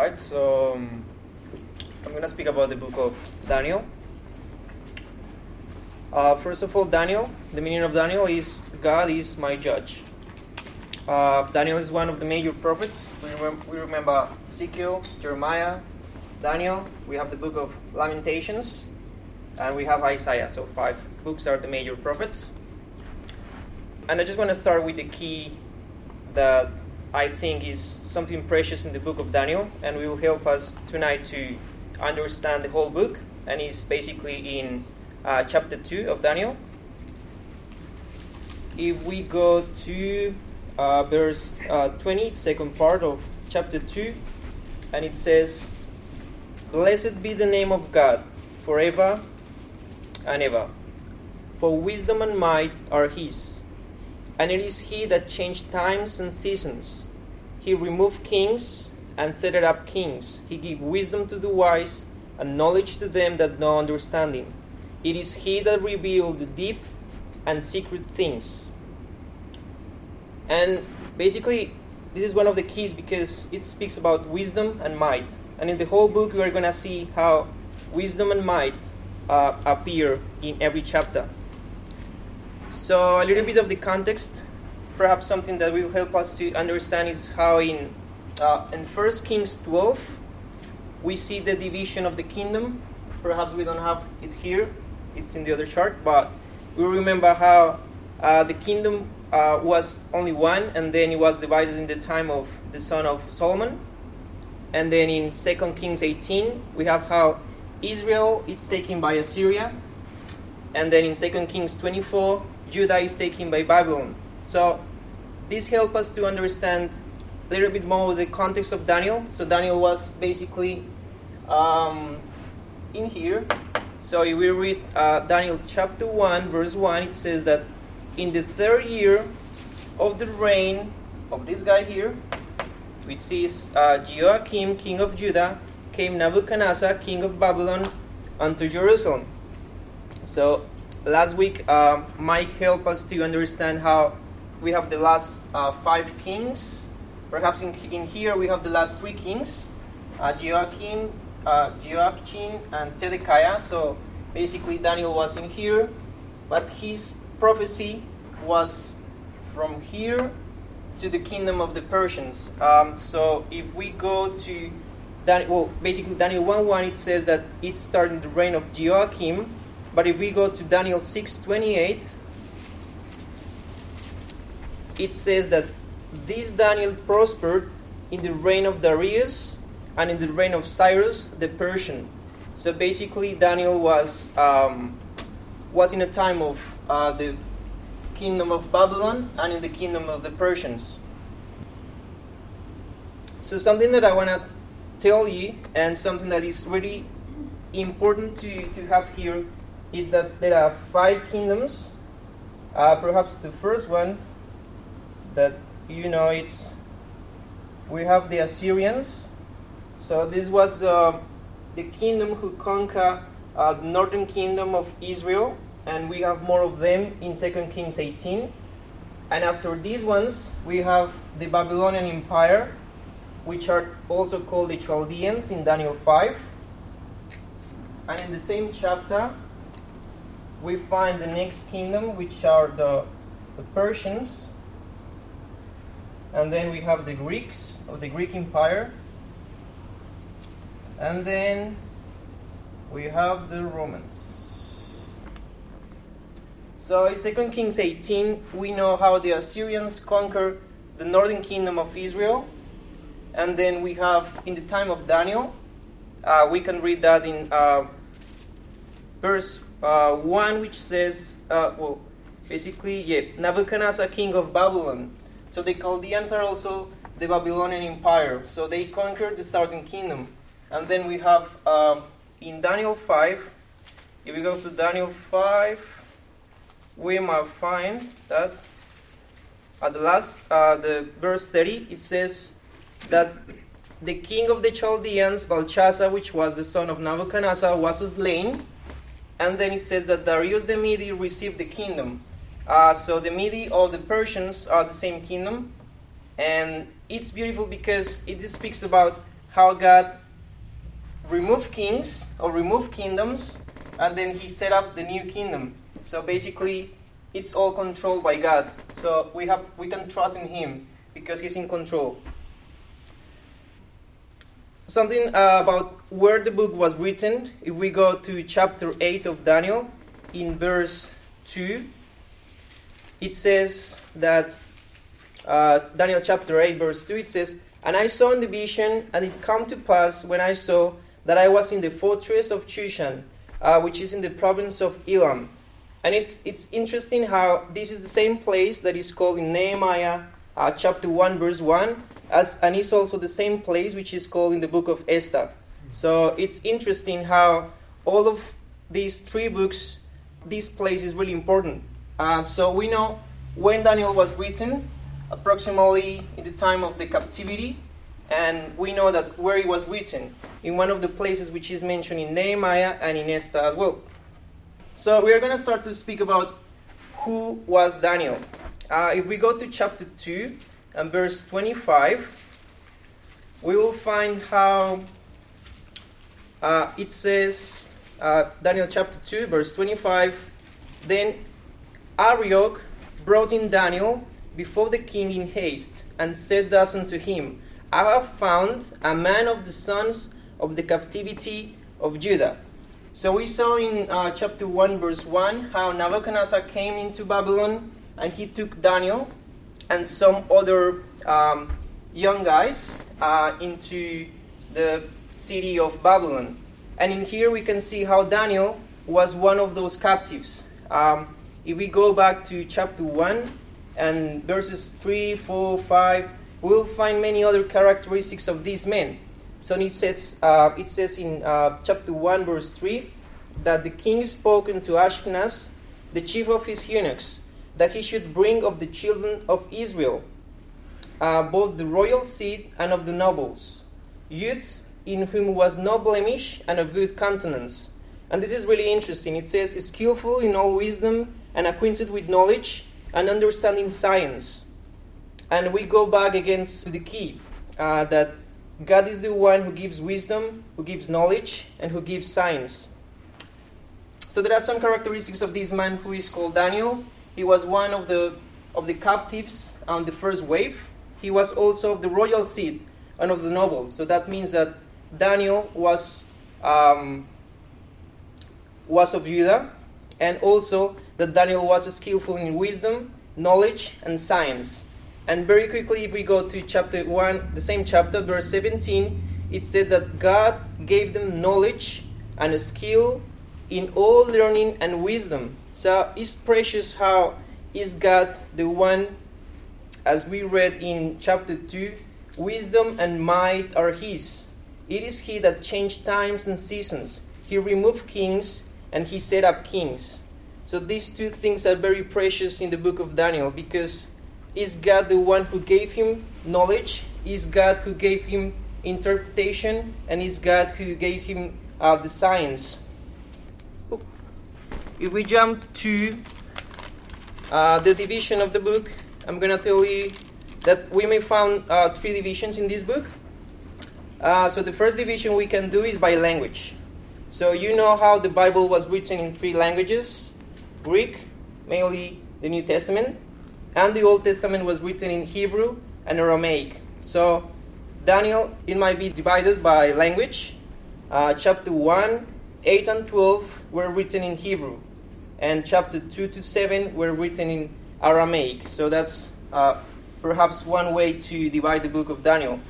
right, so um, I'm going to speak about the book of Daniel. Uh, first of all, Daniel, the meaning of Daniel is God is my judge. Uh, Daniel is one of the major prophets. We, rem- we remember Ezekiel, Jeremiah, Daniel. We have the book of Lamentations, and we have Isaiah. So, five books are the major prophets. And I just want to start with the key that I think is something precious in the book of Daniel, and will help us tonight to understand the whole book. And is basically in uh, chapter 2 of Daniel. If we go to uh, verse uh, 20, second part of chapter 2, and it says, Blessed be the name of God forever and ever, for wisdom and might are His. And it is He that changed times and seasons. He removed kings and set up kings. He gave wisdom to the wise and knowledge to them that know understanding. It is He that revealed the deep and secret things. And basically, this is one of the keys because it speaks about wisdom and might. And in the whole book, we are going to see how wisdom and might uh, appear in every chapter. So, a little bit of the context, perhaps something that will help us to understand is how in, uh, in 1 Kings 12, we see the division of the kingdom. Perhaps we don't have it here, it's in the other chart, but we remember how uh, the kingdom uh, was only one, and then it was divided in the time of the son of Solomon. And then in 2 Kings 18, we have how Israel is taken by Assyria. And then in 2 Kings 24, Judah is taken by Babylon. So this helps us to understand a little bit more the context of Daniel. So Daniel was basically um, in here. So if we read uh, Daniel chapter 1, verse 1, it says that in the third year of the reign of this guy here, which is uh, Joachim, king of Judah, came Nebuchadnezzar, king of Babylon, unto Jerusalem. So last week, uh, Mike helped us to understand how we have the last uh, five kings. Perhaps in, in here we have the last three kings uh, Joachim, uh, Joachim, and Zedekiah. So basically, Daniel was in here, but his prophecy was from here to the kingdom of the Persians. Um, so if we go to Daniel, well, basically Daniel 1:1, it says that it started in the reign of Joachim. But if we go to Daniel 6:28, it says that this Daniel prospered in the reign of Darius and in the reign of Cyrus the Persian. So basically, Daniel was um, was in a time of uh, the kingdom of Babylon and in the kingdom of the Persians. So something that I want to tell you, and something that is really important to, to have here, is that there are five kingdoms. Uh, perhaps the first one that you know it's we have the Assyrians. So this was the the kingdom who conquer uh, the northern kingdom of Israel, and we have more of them in Second Kings 18. And after these ones, we have the Babylonian Empire, which are also called the Chaldeans in Daniel 5. And in the same chapter, we find the next kingdom, which are the, the Persians. And then we have the Greeks of the Greek Empire. And then we have the Romans. So in 2 Kings 18, we know how the Assyrians conquer the northern kingdom of Israel. And then we have, in the time of Daniel, uh, we can read that in uh, verse uh, 1, which says, uh, well, basically, yeah, Nebuchadnezzar, king of Babylon. So the Chaldeans are also the Babylonian Empire. So they conquered the southern kingdom. And then we have um, in Daniel 5, if we go to Daniel 5, we might find that at the last, uh, the verse 30, it says that the king of the Chaldeans, Belshazzar, which was the son of Nebuchadnezzar, was slain. And then it says that Darius the Mede received the kingdom. Uh, so the Mede or the Persians are the same kingdom. And it's beautiful because it speaks about how God removed kings or removed kingdoms, and then He set up the new kingdom. So basically, it's all controlled by God. So we have we can trust in Him because He's in control. Something uh, about where the book was written. If we go to chapter eight of Daniel, in verse two, it says that uh, Daniel chapter 8, verse 2, it says, And I saw in the vision, and it come to pass when I saw that I was in the fortress of Shushan, uh, which is in the province of Elam. And it's, it's interesting how this is the same place that is called in Nehemiah uh, chapter 1, verse 1, as, and it's also the same place which is called in the book of Esther. So it's interesting how all of these three books, this place is really important. Uh, so we know when Daniel was written, approximately in the time of the captivity, and we know that where it was written, in one of the places which is mentioned in Nehemiah and in Esther as well. So we are going to start to speak about who was Daniel. Uh, if we go to chapter 2 and verse 25, we will find how uh, it says, uh, Daniel chapter 2, verse 25, Then Arioch brought in Daniel before the king in haste, and said thus unto him, I have found a man of the sons of the captivity of Judah. So we saw in uh, chapter 1, verse 1, how Nebuchadnezzar came into Babylon and he took Daniel and some other um, young guys uh, into the city of Babylon. And in here we can see how Daniel was one of those captives. Um, if we go back to chapter 1 and verses 3, 4, 5, we'll find many other characteristics of these men. So it says, uh, it says in uh, chapter 1, verse 3, that the king spoke unto Ashpenaz, the chief of his eunuchs, that he should bring of the children of Israel uh, both the royal seed and of the nobles, youths in whom was no blemish and of good countenance. And this is really interesting. It says, skillful in all wisdom and acquainted with knowledge and understanding science. And we go back again to the key uh, that God is the one who gives wisdom, who gives knowledge, and who gives science. So there are some characteristics of this man who is called Daniel. He was one of the of the captives on the first wave. He was also of the royal seed and of the nobles. So that means that Daniel was um, was of Judah, and also that Daniel was skillful in wisdom, knowledge, and science. And very quickly, if we go to chapter 1, the same chapter, verse 17, it said that God gave them knowledge and skill in all learning and wisdom. So it's precious how is God the one, as we read in chapter 2, wisdom and might are His. It is He that changed times and seasons. He removed kings and He set up kings. So these two things are very precious in the book of Daniel because is God the one who gave him knowledge? Is God who gave him interpretation? And is God who gave him uh, the science? If we jump to uh, the division of the book, I'm going to tell you that we may find uh, three divisions in this book. Uh, so the first division we can do is by language. So you know how the Bible was written in three languages Greek, mainly the New Testament, and the Old Testament was written in Hebrew and Aramaic. So Daniel, it might be divided by language. Uh, chapter 1, 8 and 12 were written in Hebrew, and chapter 2 to 7 were written in Aramaic. So that's uh, perhaps one way to divide the book of Daniel.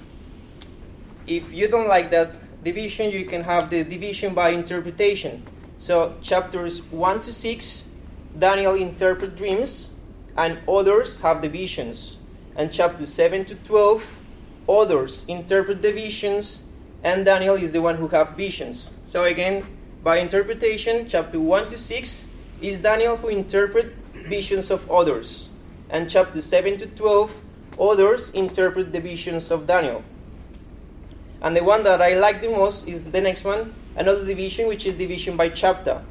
If you don't like that division, you can have the division by interpretation. So chapters 1 to 6, Daniel interpret dreams, and others have the visions. And chapter 7 to 12, others interpret the visions, and Daniel is the one who have visions. So again, by interpretation, chapter 1 to 6 is Daniel who interpret visions of others. And chapter 7 to 12, others interpret the visions of Daniel. And the one that I like the most is the next one, another division, which is division by chapter.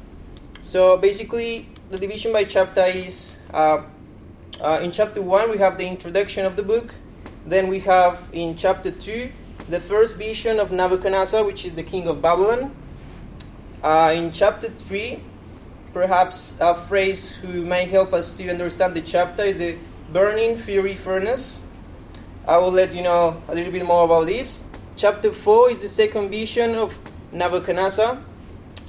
So basically, the division by chapter is uh, uh, in chapter 1, we have the introduction of the book. Then we have in chapter 2 the first vision of Nebuchadnezzar, which is the king of Babylon. Uh, in chapter 3, perhaps a phrase who may help us to understand the chapter is the burning fiery furnace. I will let you know a little bit more about this. Chapter 4 is the second vision of Nebuchadnezzar.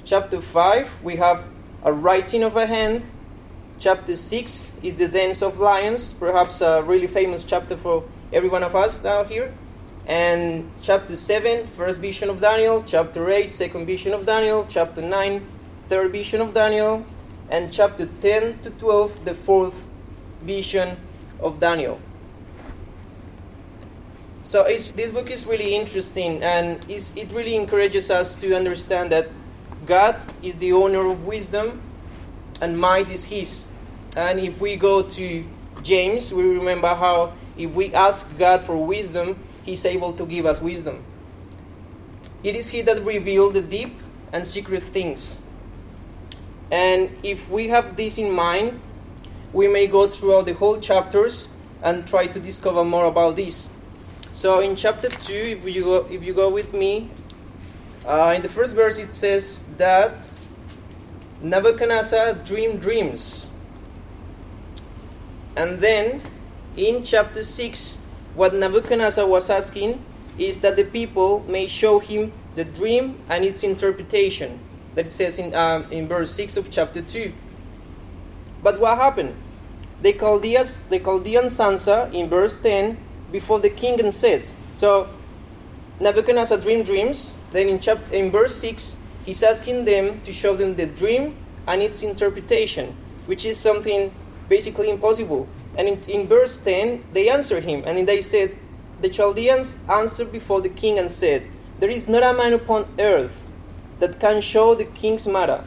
Chapter 5, we have a writing of a hand. Chapter 6 is the dance of lions, perhaps a really famous chapter for every one of us now here. And chapter 7, first vision of Daniel. Chapter 8, second vision of Daniel. Chapter 9, third vision of Daniel. And chapter 10 to 12, the fourth vision of Daniel. So this book is really interesting and it really encourages us to understand that God is the owner of wisdom and might is His. And if we go to James, we remember how if we ask God for wisdom, He's able to give us wisdom. It is He that reveals the deep and secret things. And if we have this in mind, we may go throughout the whole chapters and try to discover more about this. So in chapter 2, if you go, if you go with me, uh, in the first verse it says that Nebuchadnezzar dreamed dreams. And then in chapter 6, what Nebuchadnezzar was asking is that the people may show him the dream and its interpretation. That it says in, um, in verse 6 of chapter 2. But what happened? The Chaldeans, the Chaldeans answered in verse 10 before the king and said, So Nebuchadnezzar dreamed dreams. Then in, chapter, in verse 6, he's asking them to show them the dream and its interpretation, which is something basically impossible. And in, in verse 10, they answered him, and they said, The Chaldeans answered before the king and said, There is not a man upon earth that can show the king's matter.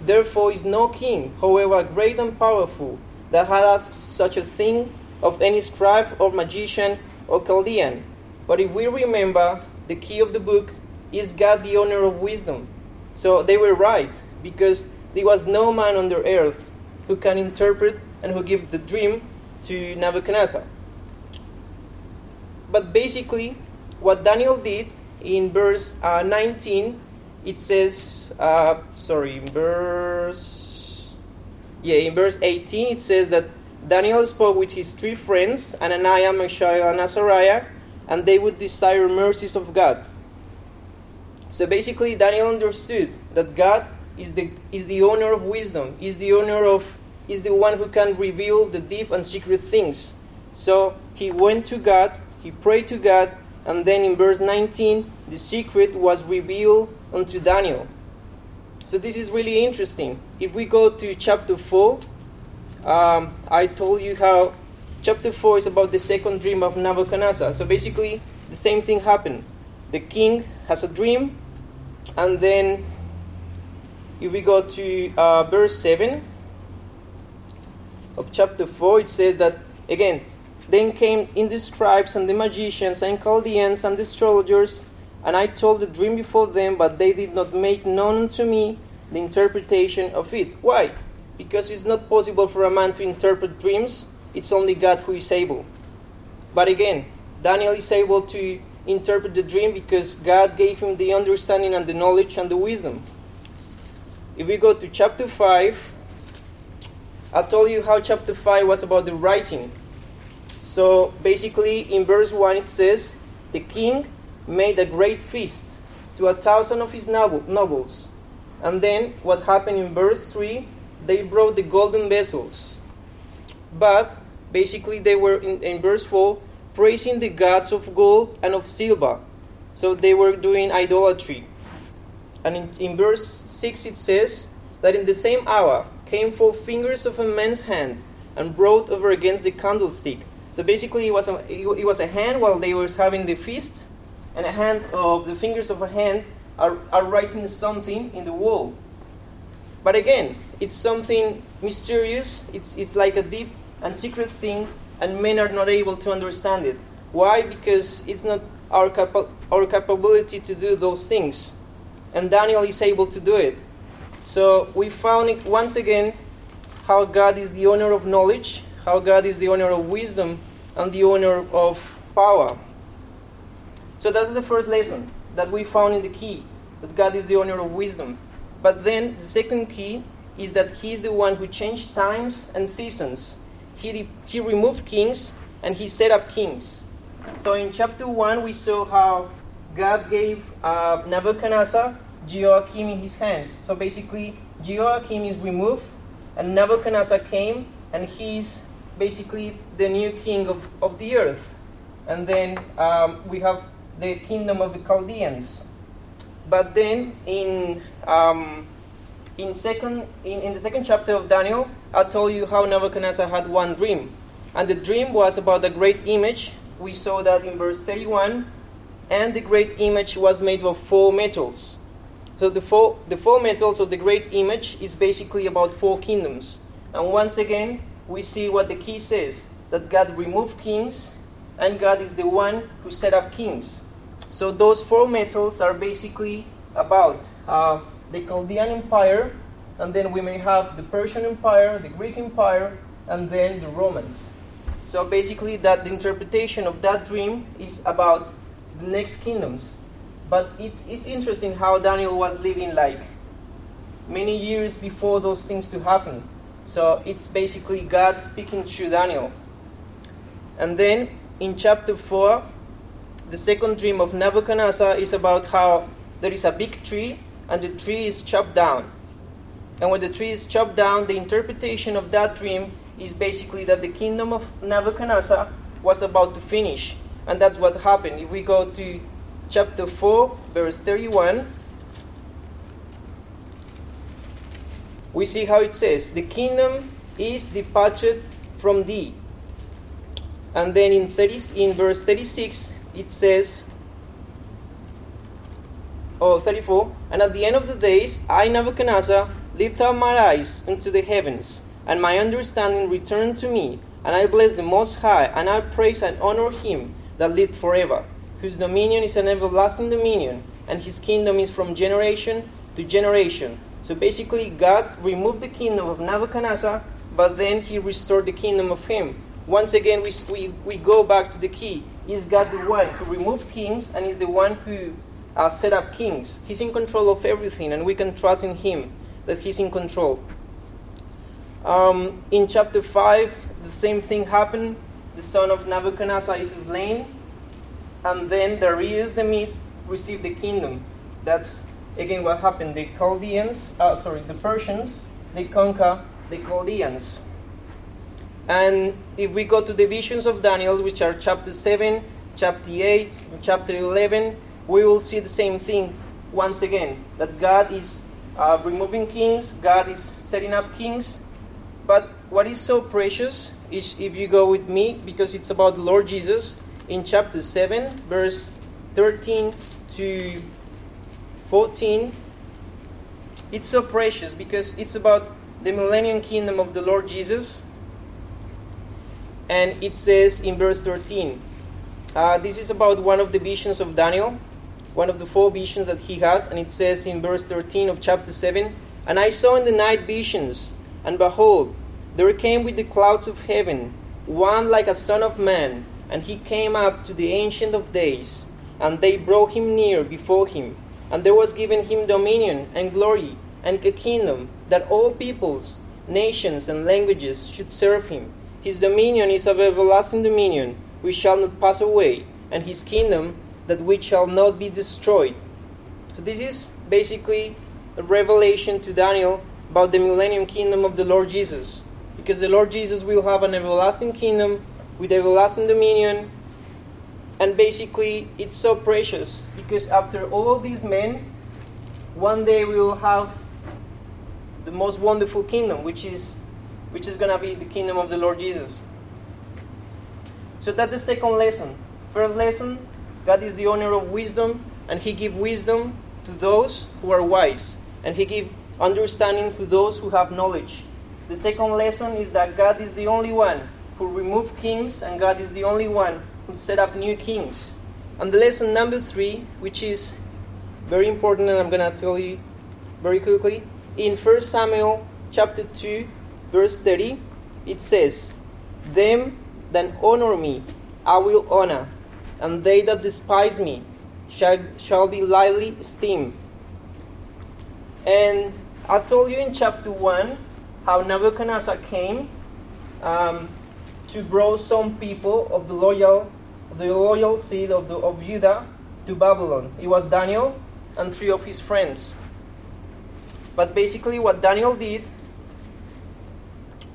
Therefore is no king, however great and powerful, that had asked such a thing of any scribe or magician or Chaldean. But if we remember, the key of the book is God the owner of wisdom. So they were right, because there was no man on the earth who can interpret and who give the dream to Nebuchadnezzar. But basically, what Daniel did in verse uh, 19, it says, uh, sorry, in verse, yeah, in verse 18, it says that Daniel spoke with his three friends, Ananiah, Mishael, and Azariah, and they would desire mercies of God. So basically, Daniel understood that God is the, is the owner of wisdom, is the owner of is the one who can reveal the deep and secret things. So he went to God, he prayed to God, and then in verse 19, the secret was revealed unto Daniel. So this is really interesting. If we go to chapter 4, um, I told you how chapter 4 is about the second dream of Nebuchadnezzar. So basically, the same thing happened. The king has a dream, and then if we go to uh, verse 7, of chapter 4, it says that, again, then came in the scribes and the magicians and Chaldeans and the astrologers, and I told the dream before them, but they did not make known unto me the interpretation of it. Why? Because it's not possible for a man to interpret dreams, it's only God who is able. But again, Daniel is able to interpret the dream because God gave him the understanding and the knowledge and the wisdom. If we go to chapter 5, I told you how chapter 5 was about the writing. So basically, in verse 1, it says, The king made a great feast to a thousand of his nobles. And then, what happened in verse 3, they brought the golden vessels. But basically, they were in, in verse 4 praising the gods of gold and of silver. So they were doing idolatry. And in, in verse 6, it says that in the same hour, came four fingers of a man's hand and brought over against the candlestick. So basically, it was a, it was a hand while they were having the feast, and a hand of the fingers of a hand are, are writing something in the wall. But again, it's something mysterious. It's, it's like a deep and secret thing, and men are not able to understand it. Why? Because it's not our, capa- our capability to do those things. And Daniel is able to do it. So we found it once again how God is the owner of knowledge, how God is the owner of wisdom, and the owner of power. So that's the first lesson that we found in the key that God is the owner of wisdom. But then the second key is that He is the one who changed times and seasons. He, he removed kings and He set up kings. So in chapter 1, we saw how God gave uh, Nebuchadnezzar Jehoiakim in his hands. So basically, Jehoiakim is removed, and Nebuchadnezzar came, and he's basically the new king of, of the earth. And then um, we have the kingdom of the Chaldeans. But then in um, in second in, in the second chapter of Daniel, I told you how Nebuchadnezzar had one dream. And the dream was about the great image. We saw that in verse 31. And the great image was made of four metals. So the four, the four metals of the great image is basically about four kingdoms. And once again, we see what the key says that God removed kings and God is the one who set up kings. So those four metals are basically about uh, the Chaldean Empire, and then we may have the Persian Empire, the Greek Empire, and then the Romans. So basically, that the interpretation of that dream is about the next kingdoms. But it's, it's interesting how Daniel was living like many years before those things to happen. So it's basically God speaking through Daniel. And then in chapter 4, the second dream of Nebuchadnezzar is about how there is a big tree and the tree is chopped down. And when the tree is chopped down, the interpretation of that dream is basically that the kingdom of Nebuchadnezzar was about to finish. And that's what happened. If we go to chapter 4, verse 31, we see how it says, The kingdom is departed from thee. And then in 30, in verse 36, it says, or 34, and at the end of the days, I, Nebuchadnezzar, lift up my eyes unto the heavens, and my understanding returned to me, and I bless the Most High, and I praise and honor him that lived forever, whose dominion is an everlasting dominion, and his kingdom is from generation to generation. So basically, God removed the kingdom of Nebuchadnezzar, but then he restored the kingdom of him. Once again, we, we, we go back to the key. Is God the one who removed kings and is the one who uh, set up kings? He's in control of everything, and we can trust in Him that He's in control. Um, in chapter 5, the same thing happened. The son of Nebuchadnezzar is slain, and then Darius the Mede received the kingdom. That's again what happened. The Chaldeans, uh, sorry, the Persians, they conquer the Chaldeans. And if we go to the visions of Daniel, which are chapter 7, chapter 8, chapter 11, we will see the same thing once again that God is uh, removing kings, God is setting up kings. But what is so precious is if you go with me, because it's about the Lord Jesus, in chapter 7, verse 13 to 14, it's so precious because it's about the millennium kingdom of the Lord Jesus. And it says in verse 13, uh, this is about one of the visions of Daniel, one of the four visions that he had. And it says in verse 13 of chapter 7 And I saw in the night visions, and behold, there came with the clouds of heaven one like a son of man, and he came up to the Ancient of Days, and they brought him near before him. And there was given him dominion and glory and a kingdom, that all peoples, nations, and languages should serve him. His dominion is of everlasting dominion, which shall not pass away, and his kingdom that which shall not be destroyed. So this is basically a revelation to Daniel about the millennium kingdom of the Lord Jesus. Because the Lord Jesus will have an everlasting kingdom with everlasting dominion. And basically, it's so precious because after all these men, one day we will have the most wonderful kingdom, which is which is going to be the kingdom of the Lord Jesus. So that's the second lesson. First lesson, God is the owner of wisdom, and He gives wisdom to those who are wise, and He gives understanding to those who have knowledge. The second lesson is that God is the only one who removes kings, and God is the only one who set up new kings. And the lesson number three, which is very important, and I'm going to tell you very quickly, in 1 Samuel chapter 2, verse 30, it says, Them that honor me I will honor, and they that despise me shall, shall be lightly esteemed. And I told you in chapter 1 how Nebuchadnezzar came um, to bring some people of the loyal, the loyal seed of, the, of Judah to Babylon. It was Daniel and three of his friends. But basically, what Daniel did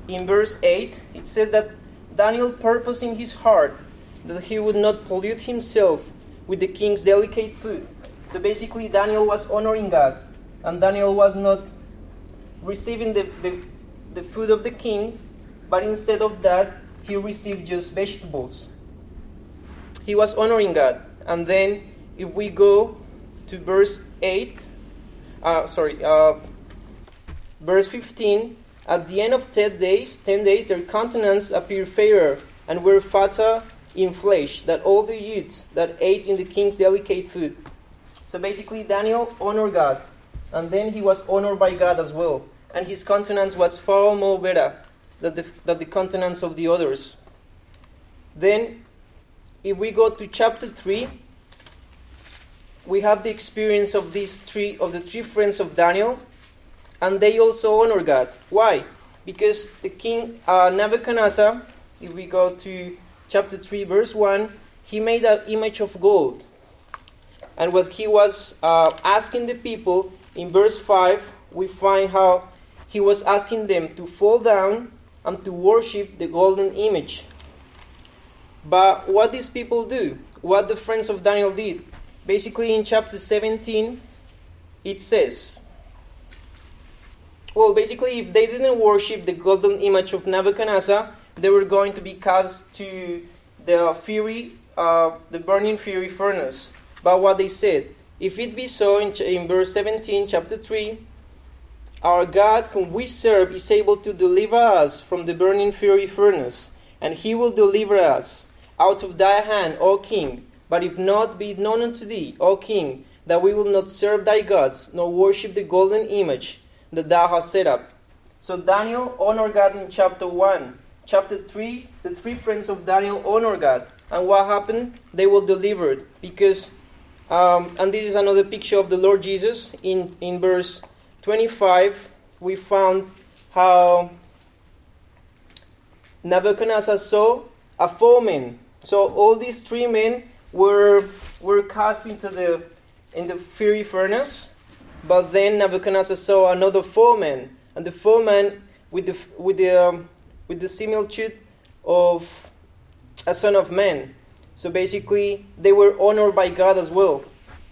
in verse 8, it says that Daniel purposed in his heart that he would not pollute himself with the king's delicate food. So basically, Daniel was honoring God, and Daniel was not receiving the, the, the food of the king, but instead of that, he received just vegetables. He was honoring God. And then, if we go to verse 8, uh, sorry, uh, verse 15, at the end of 10 days, 10 days, their countenance appeared fairer and were fatter in flesh than all the youths that ate in the king's delicate food. So basically, Daniel honored God, and then he was honored by God as well, and his countenance was far more better than the, than the countenance of the others. Then, if we go to chapter 3, we have the experience of these three of the three friends of Daniel, and they also honor God. Why? Because the king uh, Nebuchadnezzar, if we go to chapter 3, verse 1, he made an image of gold. And what he was uh, asking the people in verse 5, we find how he was asking them to fall down and to worship the golden image. But what these people do, what the friends of Daniel did, basically in chapter 17, it says, well, basically, if they didn't worship the golden image of Nebuchadnezzar, they were going to be cast to the fury, uh, the burning fury furnace. But what they said, if it be so, in, in verse 17, chapter 3, our God, whom we serve, is able to deliver us from the burning fury furnace, and he will deliver us out of thy hand, O king. But if not, be it known unto thee, O king, that we will not serve thy gods, nor worship the golden image that thou hast set up. So Daniel honored God in chapter 1. Chapter 3, the three friends of Daniel honor God. And what happened? They were delivered. Because, um, and this is another picture of the Lord Jesus. In, in verse 25, we found how Nebuchadnezzar saw a foeman. So all these three men were, were cast into the, in the fiery furnace. But then Nebuchadnezzar saw another four men, and the foreman with the with the um, with the similitude of a son of man. So basically, they were honored by God as well,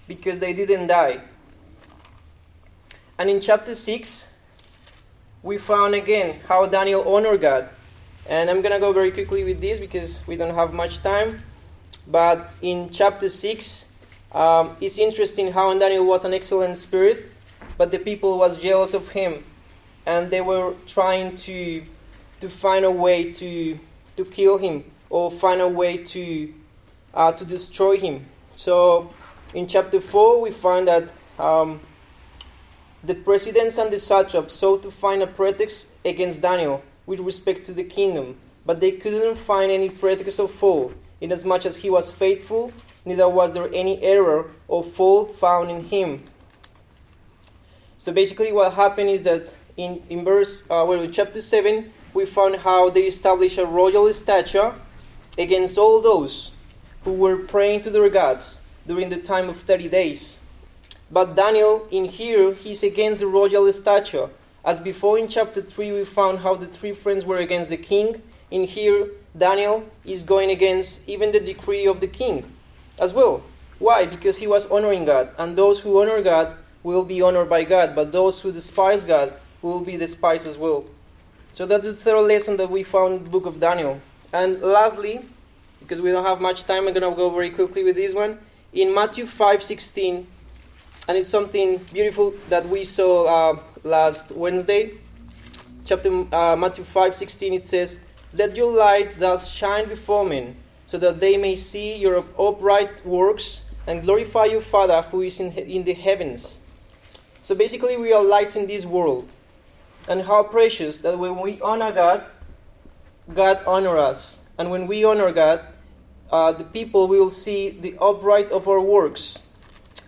because they didn't die. And in chapter six, we found again how Daniel honored God. And I'm gonna go very quickly with this because we don't have much time. But in chapter six, um, it's interesting how Daniel was an excellent spirit, but the people was jealous of him, and they were trying to to find a way to to kill him or find a way to uh, to destroy him. So in chapter four, we find that um, the presidents and the satraps sought to find a pretext against Daniel with respect to the kingdom, but they couldn't find any pretext of fault, inasmuch as he was faithful neither was there any error or fault found in him. So basically, what happened is that in, in verse, uh, well, chapter 7, we found how they established a royal statue against all those who were praying to their gods during the time of 30 days. But Daniel, in here, he's against the royal statue. As before in chapter 3, we found how the three friends were against the king. In here, Daniel is going against even the decree of the king as well. Why? Because he was honoring God, and those who honor God will be honored by God, but those who despise God will be despised as well. So that's the third lesson that we found in the book of Daniel. And lastly, because we don't have much time, I'm going to go very quickly with this one. In Matthew 5:16, and it's something beautiful that we saw uh, last Wednesday. Chapter uh, Matthew 5:16, it says, "Let your light thus shine before men." so that they may see your upright works and glorify your Father who is in, in the heavens. So basically, we are lights in this world. And how precious that when we honor God, God honor us. And when we honor God, uh, the people will see the upright of our works.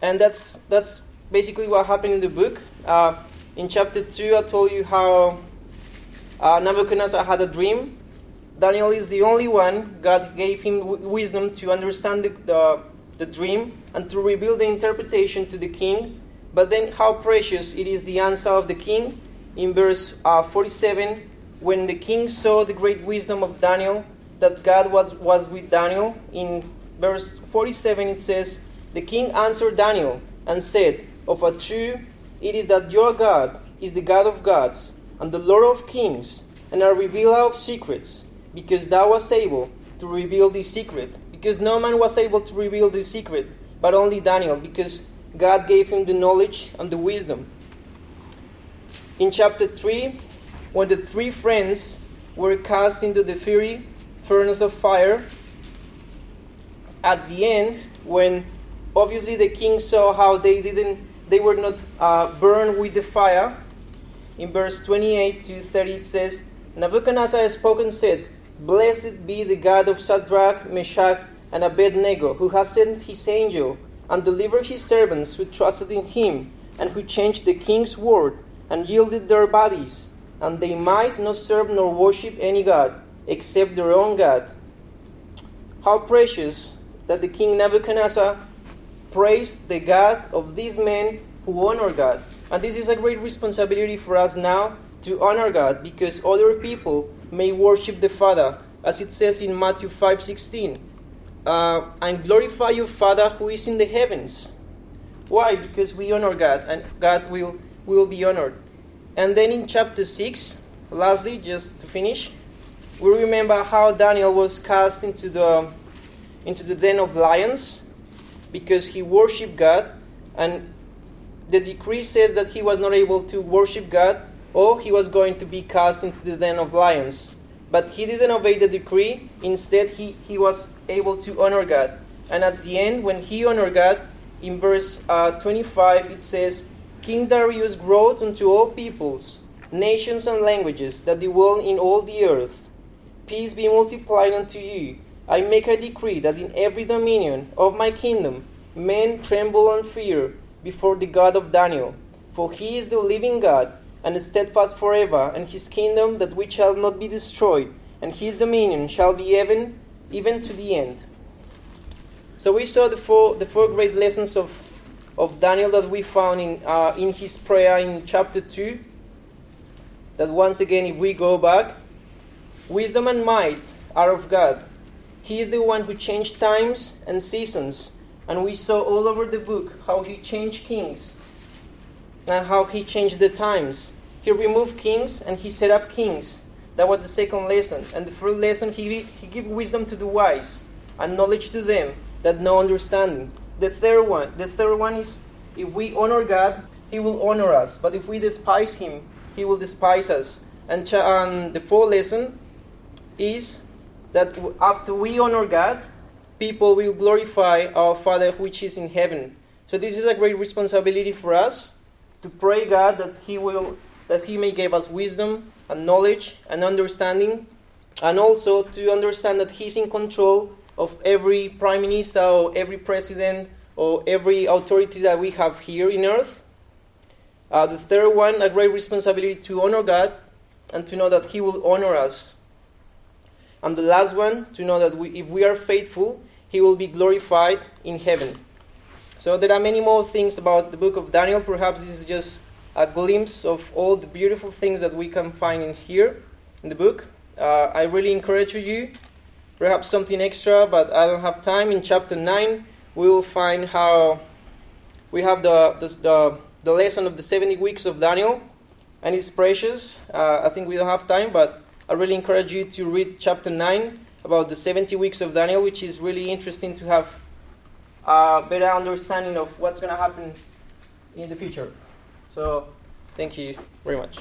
And that's, that's basically what happened in the book. Uh, in chapter 2, I told you how uh, Nebuchadnezzar had a dream. Daniel is the only one. God gave him w- wisdom to understand the, the, the dream and to reveal the interpretation to the king. But then, how precious it is the answer of the king in verse uh, 47 when the king saw the great wisdom of Daniel, that God was, was with Daniel. In verse 47, it says, The king answered Daniel and said, Of a true, it is that your God is the God of gods and the Lord of kings, and a revealer of secrets, because thou wast able to reveal this secret. Because no man was able to reveal this secret, but only Daniel, because God gave him the knowledge and the wisdom. In chapter 3, when the three friends were cast into the fiery furnace of fire, at the end, when obviously the king saw how they didn't, they were not uh, burned with the fire. In verse 28 to 30, it says, Nebuchadnezzar spoke and said, Blessed be the God of Shadrach, Meshach, and Abednego, who has sent his angel and delivered his servants who trusted in him, and who changed the king's word and yielded their bodies, and they might not serve nor worship any god except their own God. How precious that the king Nebuchadnezzar praised the God of these men who honor God. And this is a great responsibility for us now to honor God because other people may worship the Father, as it says in Matthew 5:16. Uh, and glorify your Father who is in the heavens. Why? Because we honor God, and God will will be honored. And then in chapter 6, lastly, just to finish, we remember how Daniel was cast into the into the den of lions because he worshiped God and the decree says that he was not able to worship God or he was going to be cast into the den of lions. But he didn't obey the decree. Instead, he, he was able to honor God. And at the end, when he honored God, in verse uh, 25, it says, King Darius growed unto all peoples, nations, and languages that dwell in all the earth. Peace be multiplied unto you. I make a decree that in every dominion of my kingdom men tremble and fear before the God of Daniel. For he is the living God, and steadfast forever, and his kingdom that which shall not be destroyed, and his dominion shall be even, even to the end. So we saw the four, the four great lessons of, of Daniel that we found in, uh, in his prayer in chapter 2. That once again, if we go back, wisdom and might are of God. He is the one who changed times and seasons. And we saw all over the book how he changed kings and how he changed the times. He removed kings and he set up kings. That was the second lesson. And the first lesson, he, he gave wisdom to the wise and knowledge to them that know understanding. The third one, the third one is if we honor God, he will honor us. But if we despise him, he will despise us. And, and um, the fourth lesson is that after we honor God, people will glorify our Father which is in heaven. So this is a great responsibility for us to pray God that He will that He may give us wisdom and knowledge and understanding, and also to understand that He's in control of every prime minister or every president or every authority that we have here in earth. Uh, the third one, a great responsibility to honor God and to know that He will honor us. And the last one, to know that we, if we are faithful, He will be glorified in heaven. So there are many more things about the book of Daniel. Perhaps this is just a glimpse of all the beautiful things that we can find in here in the book. Uh, I really encourage you, perhaps something extra, but I don't have time. In chapter 9, we will find how we have the, the, the, the lesson of the 70 weeks of Daniel, and it's precious. Uh, I think we don't have time, but I really encourage you to read chapter 9 about the 70 weeks of Daniel, which is really interesting to have a better understanding of what's going to happen in the future. So, thank you very much.